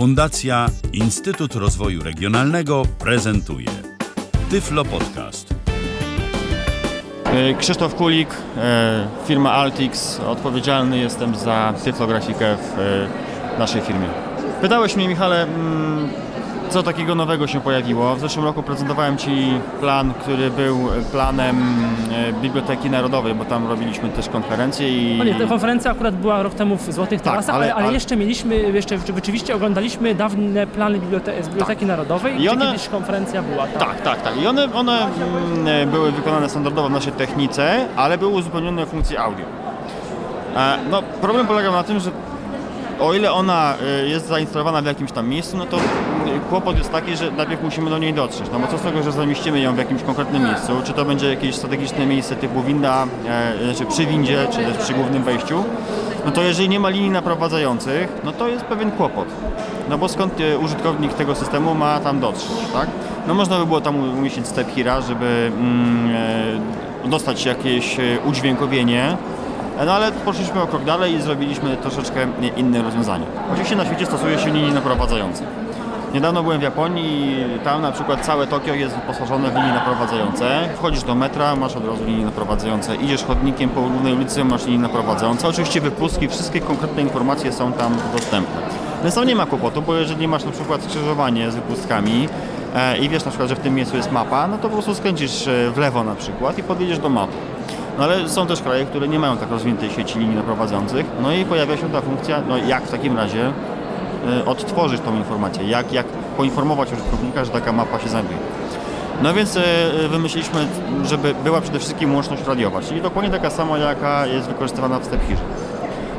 Fundacja Instytut Rozwoju Regionalnego prezentuje Tyflo Podcast. E, Krzysztof Kulik, e, firma Altix. Odpowiedzialny jestem za tyflografikę w e, naszej firmie. Pytałeś mnie, Michale, mm, co takiego nowego się pojawiło. W zeszłym roku prezentowałem Ci plan, który był planem Biblioteki Narodowej, bo tam robiliśmy też konferencję i... No nie, ta konferencja akurat była rok temu w Złotych Tak, Tarasach, ale- ale, ale, ale- jeszcze mieliśmy, jeszcze rzeczywiście oglądaliśmy dawne plany bibliote- z Biblioteki Narodowej, I one- kiedyś konferencja była. Tak, tak, tak. I one, one mm, były wykonane standardowo w naszej technice, ale były uzupełnione funkcje audio. E, No, problem polegał na tym, że o ile ona jest zainstalowana w jakimś tam miejscu, no to kłopot jest taki, że najpierw musimy do niej dotrzeć. No bo co z tego, że zamieścimy ją w jakimś konkretnym miejscu, czy to będzie jakieś strategiczne miejsce typu winda, e, znaczy przy windzie, czy też przy głównym wejściu, no to jeżeli nie ma linii naprowadzających, no to jest pewien kłopot. No bo skąd e, użytkownik tego systemu ma tam dotrzeć, tak? No można by było tam umieścić step hira, żeby mm, e, dostać jakieś udźwiękowienie, no ale poszliśmy o krok dalej i zrobiliśmy troszeczkę inne rozwiązanie. Oczywiście na świecie stosuje się linii naprowadzające. Niedawno byłem w Japonii i tam na przykład całe Tokio jest wyposażone w linie naprowadzające. Wchodzisz do metra, masz od razu linie naprowadzające. Idziesz chodnikiem po głównej ulicy, masz linie naprowadzające. Oczywiście wypustki, wszystkie konkretne informacje są tam dostępne. Więc tam nie ma kłopotu, bo jeżeli masz na przykład skrzyżowanie z wypustkami e, i wiesz na przykład, że w tym miejscu jest mapa, no to po prostu skręcisz e, w lewo na przykład i podjedziesz do mapy. No ale są też kraje, które nie mają tak rozwiniętej sieci linii naprowadzących, no i pojawia się ta funkcja, no jak w takim razie odtworzyć tą informację, jak, jak poinformować użytkownika, że taka mapa się znajduje. No więc y, y, wymyśliliśmy, żeby była przede wszystkim łączność radiowa, czyli dokładnie taka sama, jaka jest wykorzystywana w StepHirze.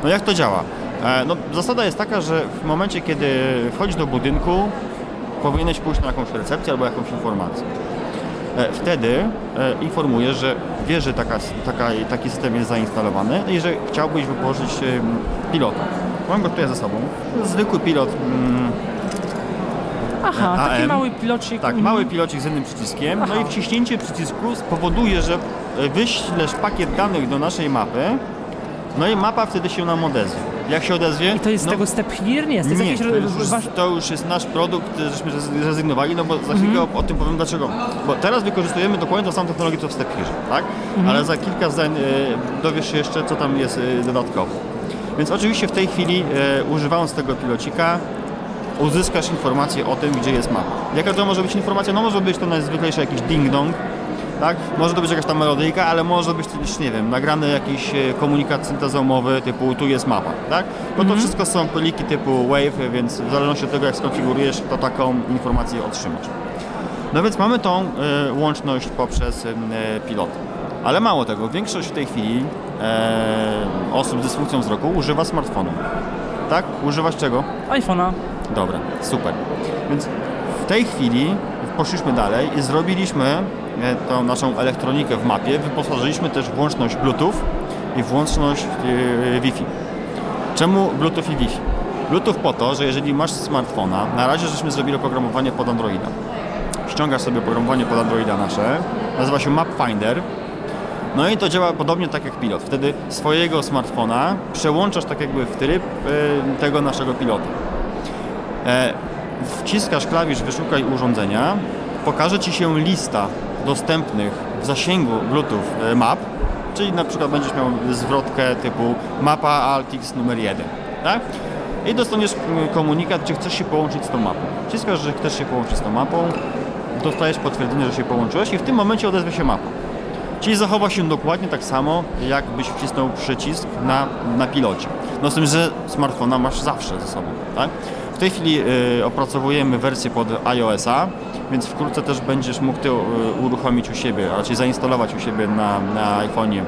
No jak to działa? E, No, zasada jest taka, że w momencie, kiedy wchodzisz do budynku, powinieneś pójść na jakąś recepcję albo jakąś informację. E, Wtedy e, informujesz, że wiesz, że taka, taka, taki system jest zainstalowany i że chciałbyś wypożyczyć pilota. Mam go tutaj ze sobą. Zwykły pilot, mm, Aha, taki AM. mały pilocik. tak, mhm. mały pilocik z jednym przyciskiem. No Aha. i wciśnięcie przycisku spowoduje, że e, wyślesz pakiet danych do naszej mapy, no i mapa wtedy się nam odezwie. Jak się odezwie? I to jest z no, tego Step Here? Nie, to jest nie, jakieś... to już, to już jest nasz produkt, żeśmy zrez- zrezygnowali, no bo za chwilkę Mhm. o, o tym powiem dlaczego. Bo teraz wykorzystujemy dokładnie tą samą technologię co w StepHirze, tak? Mhm. Ale za kilka zdań e, dowiesz się jeszcze, co tam jest e, dodatkowo. Więc oczywiście w tej chwili, e, używając tego pilocika, uzyskasz informację o tym, gdzie jest mapa. Jaka to może być informacja? No może być to najzwyklejszy jakiś ding-dong, tak? Może to być jakaś tam melodyjka, ale może być też, nie wiem, nagrany jakiś e, komunikat syntezomowy typu tu jest mapa, tak? Bo to wszystko są pliki typu wave, więc w zależności od tego jak skonfigurujesz, to taką informację otrzymasz. No więc mamy tą e, łączność poprzez e, pilota. Ale mało tego, większość w tej chwili e, osób z dysfunkcją wzroku używa smartfonu. Tak? Używasz czego? iPhone'a. Dobra, super. Więc w tej chwili poszliśmy dalej i zrobiliśmy e, tą naszą elektronikę w mapie, wyposażyliśmy też w łączność Bluetooth i w łączność e, Wi-Fi. Czemu Bluetooth i Wi-Fi? Bluetooth po to, że jeżeli masz smartfona, na razie żeśmy zrobili oprogramowanie pod Androida. Ściągasz sobie oprogramowanie pod Androida nasze, nazywa się Map Finder. No i to działa podobnie tak jak pilot. Wtedy swojego smartfona przełączasz tak jakby w tryb e, tego naszego pilota. E, wciskasz klawisz wyszukaj urządzenia, pokaże Ci się lista dostępnych w zasięgu Bluetooth e, map, czyli na przykład będziesz miał zwrotkę typu mapa Altix numer 1, tak? I dostaniesz komunikat, czy chcesz się połączyć z tą mapą. Wciskasz, że chcesz się połączyć z tą mapą, dostajesz potwierdzenie, że się połączyłeś i w tym momencie odezwie się mapa. Czyli zachowa się dokładnie tak samo, jakbyś wcisnął przycisk na, na pilocie. No z tym, że smartfona masz zawsze ze sobą, tak? W tej chwili y, opracowujemy wersję pod iOS-a, więc wkrótce też będziesz mógł ty y, uruchomić u siebie, raczej zainstalować u siebie na, na iPhone'ie y,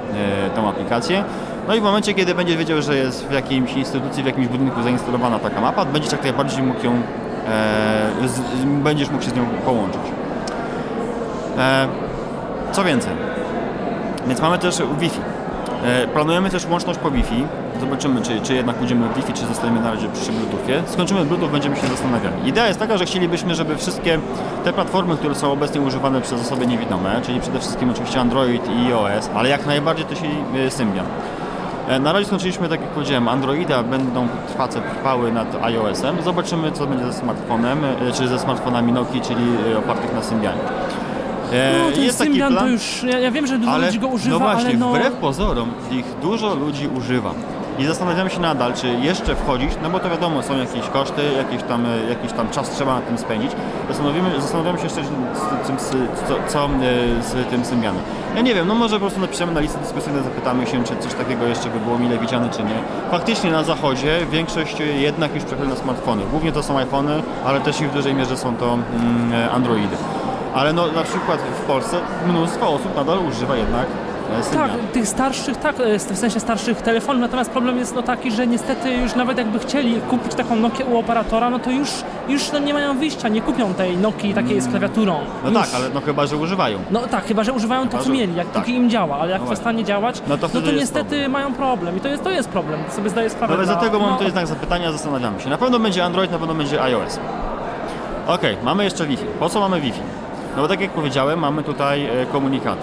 tą aplikację. No i w momencie, kiedy będziesz wiedział, że jest w jakiejś instytucji, w jakimś budynku zainstalowana taka mapa, będziesz jak najbardziej mógł ją, e, z, będziesz mógł się z nią połączyć. E, co więcej, więc mamy też Wi-Fi. E, Planujemy też łączność po Wi-Fi. Zobaczymy, czy, czy jednak pójdziemy Wi-Fi, czy zostaniemy na razie przy Bluetoothie. Skończymy Bluetooth, będziemy się zastanawiali. Idea jest taka, że chcielibyśmy, żeby wszystkie te platformy, które są obecnie używane przez osoby niewidome, czyli przede wszystkim oczywiście Android i iOS, ale jak najbardziej też i Symbian, E, Na razie skończyliśmy, tak jak powiedziałem, Androida, będą prace trwały nad iOS-em. Zobaczymy, co będzie ze smartfonem, e, czy ze smartfonami Nokia, czyli opartych na Symbianie. E, No, ten Symbian to już, ja, ja wiem, że dużo ludzi go używa, no właśnie, ale no... wbrew pozorom ich dużo ludzi używa. I zastanawiamy się nadal, czy jeszcze wchodzić, no bo to wiadomo, są jakieś koszty, jakiś tam, e, jakiś tam czas trzeba na tym spędzić. Zastanowimy, zastanawiamy się jeszcze, z, tym, z, co, co e, z tym Symbianem. Ja nie wiem, no może po prostu napiszemy na listę dyskusyjne, zapytamy się, czy coś takiego jeszcze by było mile widziane, czy nie. Faktycznie na zachodzie większość jednak już przechodzi na smartfony. Głównie to są iPhony, ale też i w dużej mierze są to mm, Androidy. Ale no na przykład w Polsce mnóstwo osób nadal używa jednak e, Tak, tych starszych, tak, e, w sensie starszych telefonów, natomiast problem jest no taki, że niestety już nawet jakby chcieli kupić taką Nokię u operatora, no to już, już no nie mają wyjścia, nie kupią tej Nokii takiej z klawiaturą. No już. tak, ale no chyba, że używają. No tak, chyba że używają to, Chyba, co że- mieli, jak tak. póki im działa, ale jak No przestanie działać, No to no to niestety mają problem i to jest, to jest problem, sobie zdaję sprawę. Ale dla- dlatego mam no, tutaj znak zapytania, zastanawiamy się. Na pewno będzie Android, na pewno będzie iOS. Okej, mamy jeszcze Wi-Fi. Po co mamy Wi-Fi? No bo tak jak powiedziałem, mamy tutaj e, komunikaty.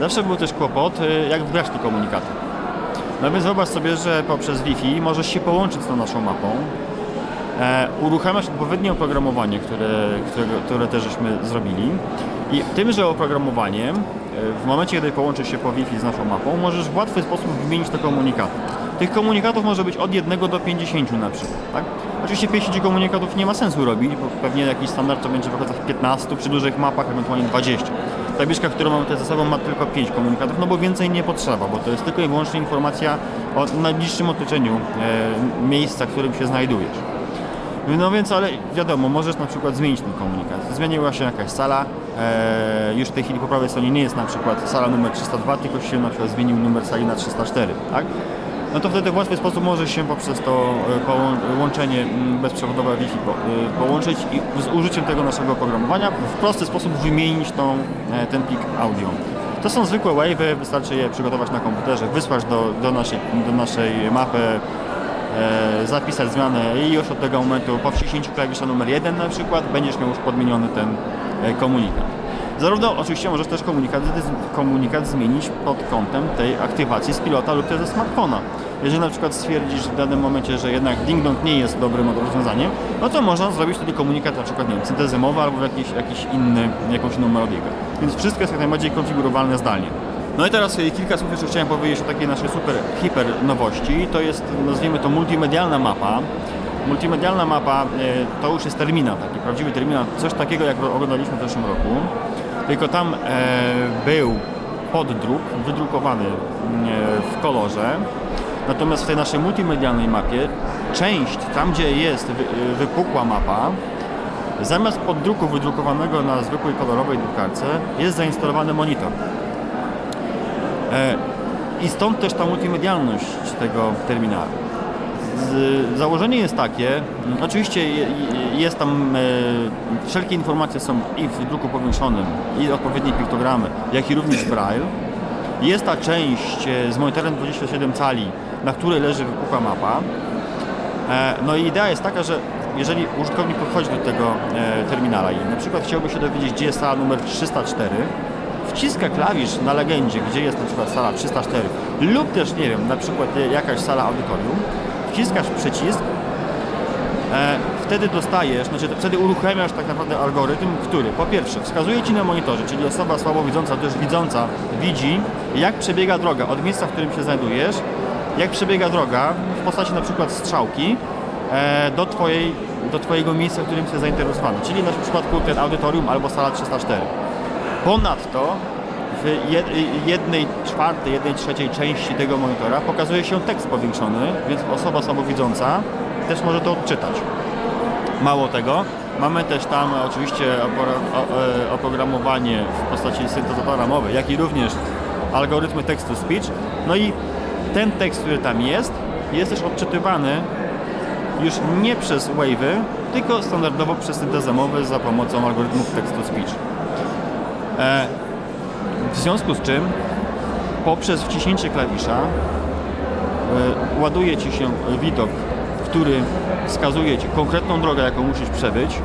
Zawsze był też kłopot, e, jak wgrać te komunikaty. No więc wyobraź sobie, że poprzez Wi-Fi możesz się połączyć z tą naszą mapą, e, uruchamiasz odpowiednie oprogramowanie, które, które, które też żeśmy zrobili i tymże oprogramowaniem e, w momencie, kiedy połączysz się po Wi-Fi z naszą mapą, możesz w łatwy sposób wymienić te komunikaty. Tych komunikatów może być od 1 do 50 na przykład, tak? Oczywiście 50 komunikatów nie ma sensu robić, bo pewnie jakiś standard to będzie w okolicach 15, przy dużych mapach ewentualnie 20. Tabliczka, którą mamy tutaj ze sobą ma tylko 5 komunikatów, no bo więcej nie potrzeba, bo to jest tylko i wyłącznie informacja o najbliższym otoczeniu e, miejsca, w którym się znajdujesz. No więc, ale wiadomo, możesz na przykład zmienić ten komunikat. Zmieniła się jakaś sala, e, już w tej chwili po prawej stronie nie jest na przykład sala numer 302, tylko się na przykład zmienił numer sali na 304, tak? No to wtedy w łatwy sposób możesz się poprzez to e, łączenie bezprzewodowe Wi-Fi e, połączyć i z użyciem tego naszego oprogramowania w prosty sposób wymienić tą, e, ten plik audio. To są zwykłe wave'y, wystarczy je przygotować na komputerze, wysłać do, do, naszej, do naszej mapy, e, zapisać zmianę i już od tego momentu po wciśnięciu klawisza numer 1 na przykład będziesz miał już podmieniony ten komunikat. Zarówno oczywiście możesz też komunikat, komunikat zmienić pod kątem tej aktywacji z pilota lub też ze smartfona. Jeżeli na przykład stwierdzisz w danym momencie, że jednak ding-dong nie jest dobrym rozwiązaniem, no to można zrobić wtedy komunikat na przykład, nie wiem, syntezy mowy albo jakiś, jakiś inny, jakąś inną melodię. Więc wszystko jest jak najbardziej konfigurowalne zdalnie. No i teraz e, kilka słów jeszcze chciałem powiedzieć o takiej naszej super, hiper nowości. To jest, nazwijmy to multimedialna mapa. Multimedialna mapa e, to już jest terminal, taki prawdziwy terminal, coś takiego jak oglądaliśmy w zeszłym roku. Tylko tam e, był poddruk wydrukowany e, w kolorze. Natomiast w tej naszej multimedialnej mapie część, tam gdzie jest wy, wypukła mapa, zamiast poddruku wydrukowanego na zwykłej kolorowej drukarce jest zainstalowany monitor. E, I stąd też ta multimedialność tego terminalu. Z, założenie jest takie, oczywiście je, je- jest tam, e, wszelkie informacje są i w druku powiększonym, i odpowiednie piktogramy, jak i również braille. Jest ta część e, z monitorem 27 cali, na której leży wypukła mapa. E, No i idea jest taka, że jeżeli użytkownik podchodzi do tego terminala i na przykład chciałby się dowiedzieć, gdzie jest sala numer 304, wciska klawisz na legendzie, gdzie jest na przykład sala 304 lub też, nie wiem, na przykład jakaś sala audytorium, wciskasz przycisk, e, wtedy dostajesz, znaczy wtedy uruchamiasz tak naprawdę algorytm, który po pierwsze wskazuje Ci na monitorze, czyli osoba słabowidząca, też widząca, widzi jak przebiega droga od miejsca, w którym się znajdujesz, jak przebiega droga w postaci na przykład strzałki e, do, twojej, do Twojego miejsca, w którym jesteś zainteresowany, czyli na przypadku ten audytorium albo sala 304. Ponadto w jed- jednej czwartej, jednej trzeciej części tego monitora pokazuje się tekst powiększony, więc osoba słabowidząca też może to odczytać. Mało tego, mamy też tam oczywiście e, oprogramowanie w postaci syntezatora mowy, jak i również algorytmy text-to-speech. No i ten tekst, który tam jest, jest też odczytywany już nie przez wave'y, tylko standardowo przez syntezę mowy za pomocą algorytmów text-to-speech. E, w związku z czym poprzez wciśnięcie klawisza e, ładuje Ci się widok, który wskazuje Ci konkretną drogę, jaką musisz przebyć.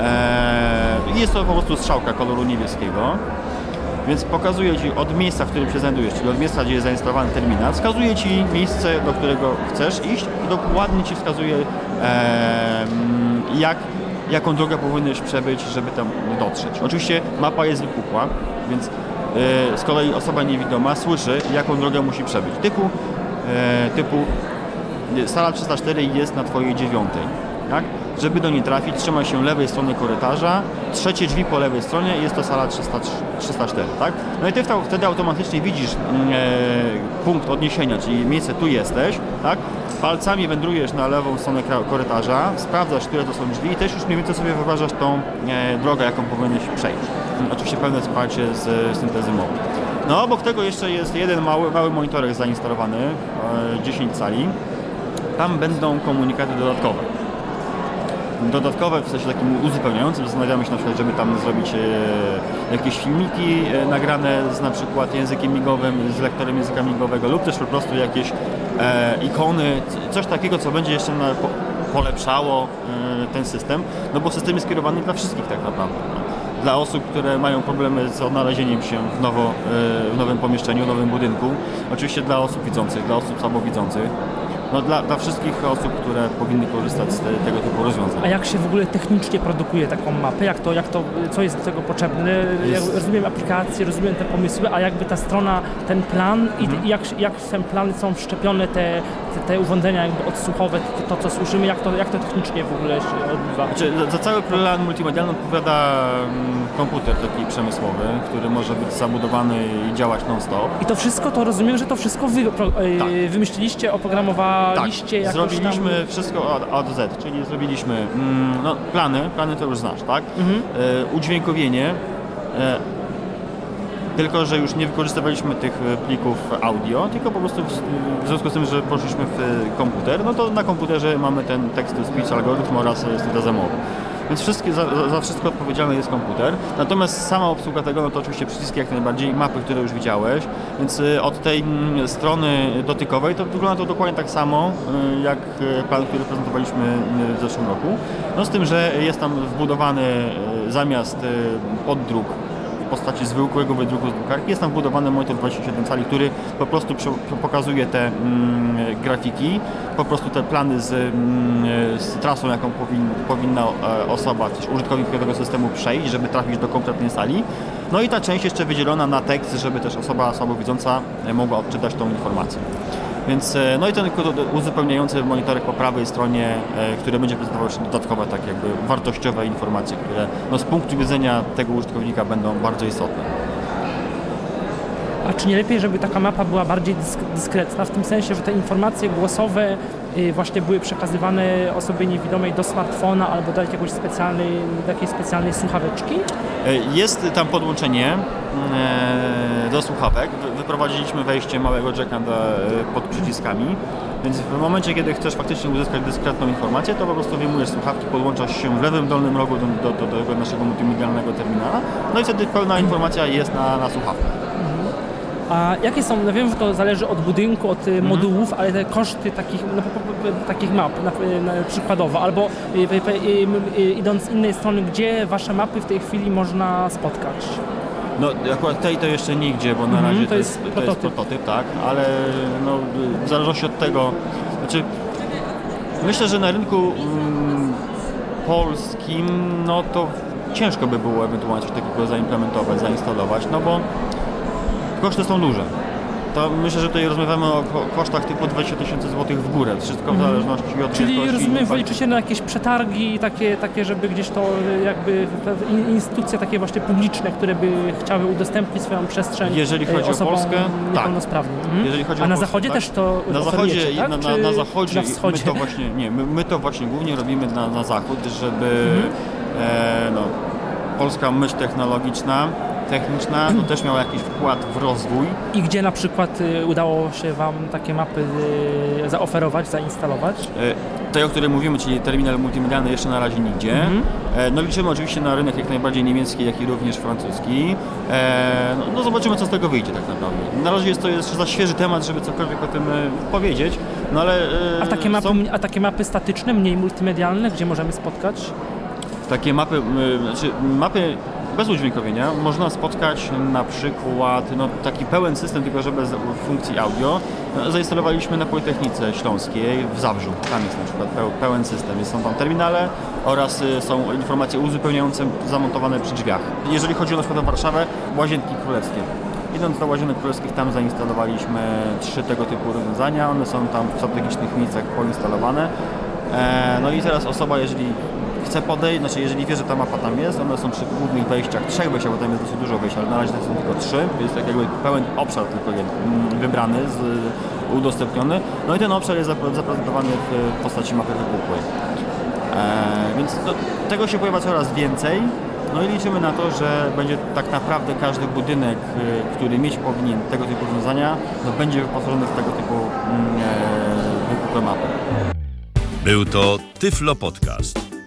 E, Jest to po prostu strzałka koloru niebieskiego. Więc pokazuje Ci od miejsca, w którym się znajdujesz, czyli od miejsca, gdzie jest zainstalowany terminal, wskazuje Ci miejsce, do którego chcesz iść i dokładnie Ci wskazuje, e, jak, jaką drogę powinieneś przebyć, żeby tam dotrzeć. Oczywiście mapa jest wypukła, więc z kolei osoba niewidoma słyszy, jaką drogę musi przebyć. Typu, e, typu sala 304 jest na Twojej dziewiątej. Tak? Żeby do niej trafić, trzymaj się lewej strony korytarza, trzecie drzwi po lewej stronie jest to sala 300, 304. Tak? No i Ty wtedy automatycznie widzisz e, punkt odniesienia, czyli miejsce tu jesteś, tak? palcami wędrujesz na lewą stronę korytarza, sprawdzasz, które to są drzwi i też już mniej więcej sobie wyobrażasz tą e, drogę, jaką powinieneś przejść. Oczywiście pełne wsparcie z e, syntezy mowy. No obok tego jeszcze jest jeden mały, mały monitorek zainstalowany, e, 10 cali. Tam będą komunikaty dodatkowe. Dodatkowe, w sensie takim uzupełniającym, zastanawiamy się na przykład, żeby tam zrobić e, jakieś filmiki e, nagrane z na przykład językiem migowym, z lektorem języka migowego lub też po prostu jakieś e, ikony, coś takiego, co będzie jeszcze na, po, polepszało e, ten system, no bo system jest skierowany dla wszystkich tak naprawdę. Dla osób, które mają problemy z odnalezieniem się w, nowo, e, w nowym pomieszczeniu, nowym budynku, oczywiście dla osób widzących, dla osób słabowidzących, no dla, dla wszystkich osób, które powinny korzystać z te, tego typu rozwiązań. A jak się w ogóle technicznie produkuje taką mapę? Jak to, jak to, co jest do tego potrzebne? Ja Jest- rozumiem aplikacje, rozumiem te pomysły, a jakby ta strona, ten plan i Mhm. i jak, jak w ten plan są wszczepione te, te, te urządzenia jakby odsłuchowe, to, to co słyszymy, jak to, jak to technicznie w ogóle się odbywa? Znaczy, za, za cały plan multimedialny odpowiada mm, komputer taki przemysłowy, który może być zabudowany i działać non-stop. I to wszystko, to rozumiem, że to wszystko wy pro, e, Tak. wymyśliliście, oprogramowaliście jakoś zrobiliśmy tam... wszystko od do Z, czyli zrobiliśmy mm, no, plany, plany to już znasz, tak? Mhm. E, udźwiękowienie, e, tylko że już nie wykorzystywaliśmy tych e, plików audio, tylko po prostu w, związku z tym, że poszliśmy w e, komputer, no to na komputerze mamy ten text to speech algorytm oraz e, syntezę mowy. Więc wszystkie, za, za- wszystko odpowiedzialny jest komputer. Natomiast sama obsługa tego, no to oczywiście przyciski jak najbardziej, mapy, które już widziałeś. Więc od tej strony dotykowej to wygląda to dokładnie tak samo, jak plan, który prezentowaliśmy w zeszłym roku. No z tym, że jest tam wbudowany zamiast poddruk postaci zwykłego wydruku z drukarki. Jest tam wbudowany monitor 27 cali, który po prostu pokazuje te mm, grafiki, po prostu te plany z, mm, z trasą, jaką powin, powinna e, osoba, też użytkownik tego systemu przejść, żeby trafić do konkretnej sali. No i ta część jeszcze wydzielona na tekst, żeby też osoba słabowidząca mogła odczytać tą informację. Więc, e, no i ten uzupełniający monitorek po prawej stronie, e, który będzie prezentował jeszcze dodatkowe tak jakby wartościowe informacje, które no, z punktu widzenia tego użytkownika będą bardzo istotne. A czy nie lepiej, żeby taka mapa była bardziej dysk- dyskretna, w tym sensie, że te informacje głosowe właśnie były przekazywane osobie niewidomej do smartfona albo do jakiegoś specjalnej, do jakiejś specjalnej słuchaweczki? E, Jest tam podłączenie e, do słuchawek. Wy- Wyprowadziliśmy wejście małego jacka e, pod przyciskami, więc w momencie, kiedy chcesz faktycznie uzyskać dyskretną informację, to po prostu wyjmujesz słuchawki, podłączasz się w lewym dolnym rogu do, do, do naszego multimedialnego terminala, no i wtedy pełna informacja jest na, na słuchawkach. A jakie są, no wiem, że to zależy od budynku, od Mhm. y, modułów, ale te koszty takich, no, takich map na, na, przykładowo, albo y, y, idąc z innej strony, gdzie wasze mapy w tej chwili można spotkać? No akurat tej to jeszcze nigdzie, bo na Mhm, razie to to, jest jest, to prototyp. jest prototyp, tak, ale no, w zależności od tego, znaczy myślę, że na rynku mm, polskim no to ciężko by było ewentualnie coś takiego zaimplementować, zainstalować, no bo koszty są duże. To myślę, że tutaj rozmawiamy o ko- kosztach typu 20 tysięcy złotych w górę, wszystko w zależności od Mhm. Czyli wielkości rozumiem, i wy liczycie na jakieś przetargi takie, takie, żeby gdzieś to y, jakby instytucje takie właśnie publiczne, które by chciały udostępnić swoją przestrzeń Jeżeli y, chodzi o Polskę, tak. Mhm. Jeżeli chodzi A o na Polskę, zachodzie tak? też to Na zachodzie, tak? na, na, na zachodzie, my to właśnie, nie, my, my to właśnie głównie robimy na, na zachód, żeby Mhm. e, no, polska myśl technologiczna, techniczna no, też miała jakiś wkład w rozwój. I gdzie na przykład y, udało się Wam takie mapy y, zaoferować, zainstalować? E, tej, o której mówimy, czyli terminal multimedialny jeszcze na razie nigdzie. Mhm. E, no liczymy oczywiście na rynek jak najbardziej niemiecki, jak i również francuski. E, no, no zobaczymy, co z tego wyjdzie tak naprawdę. Na razie jest to jeszcze za świeży temat, żeby cokolwiek o tym powiedzieć, no ale... A takie, mapy, są- a takie mapy statyczne, mniej multimedialne, gdzie możemy spotkać? Takie mapy, znaczy mapy bez udźwiękowienia można spotkać na przykład no, taki pełen system, tylko że bez funkcji audio. Zainstalowaliśmy na Politechnice Śląskiej w Zabrzu. Tam jest na przykład peł- pełen system. Jest- Są tam terminale oraz y, są informacje uzupełniające zamontowane przy drzwiach. Jeżeli chodzi o na przykład o Warszawę, Łazienki Królewskie. Idąc do Łazienek Królewskich, tam zainstalowaliśmy trzy tego typu rozwiązania. One są tam w strategicznych miejscach poinstalowane. E, no i teraz osoba, jeżeli chce podejść, znaczy jeżeli wie, że ta mapa tam jest, one są przy głównych wejściach, trzech wejściach, bo tam jest dosyć dużo wejść, ale na razie to są tylko trzy, jest tak jakby pełen obszar tylko mm, wybrany, z, udostępniony. No i ten obszar jest zapre- zaprezentowany w postaci mapy wypukłej. E, więc no, tego się pojawia coraz więcej. No i liczymy na to, że będzie tak naprawdę każdy budynek, y, który mieć powinien tego typu rozwiązania, no, będzie wyposażony w tego typu mm, e, wypukłe mapy. Był to Tyflo Podcast.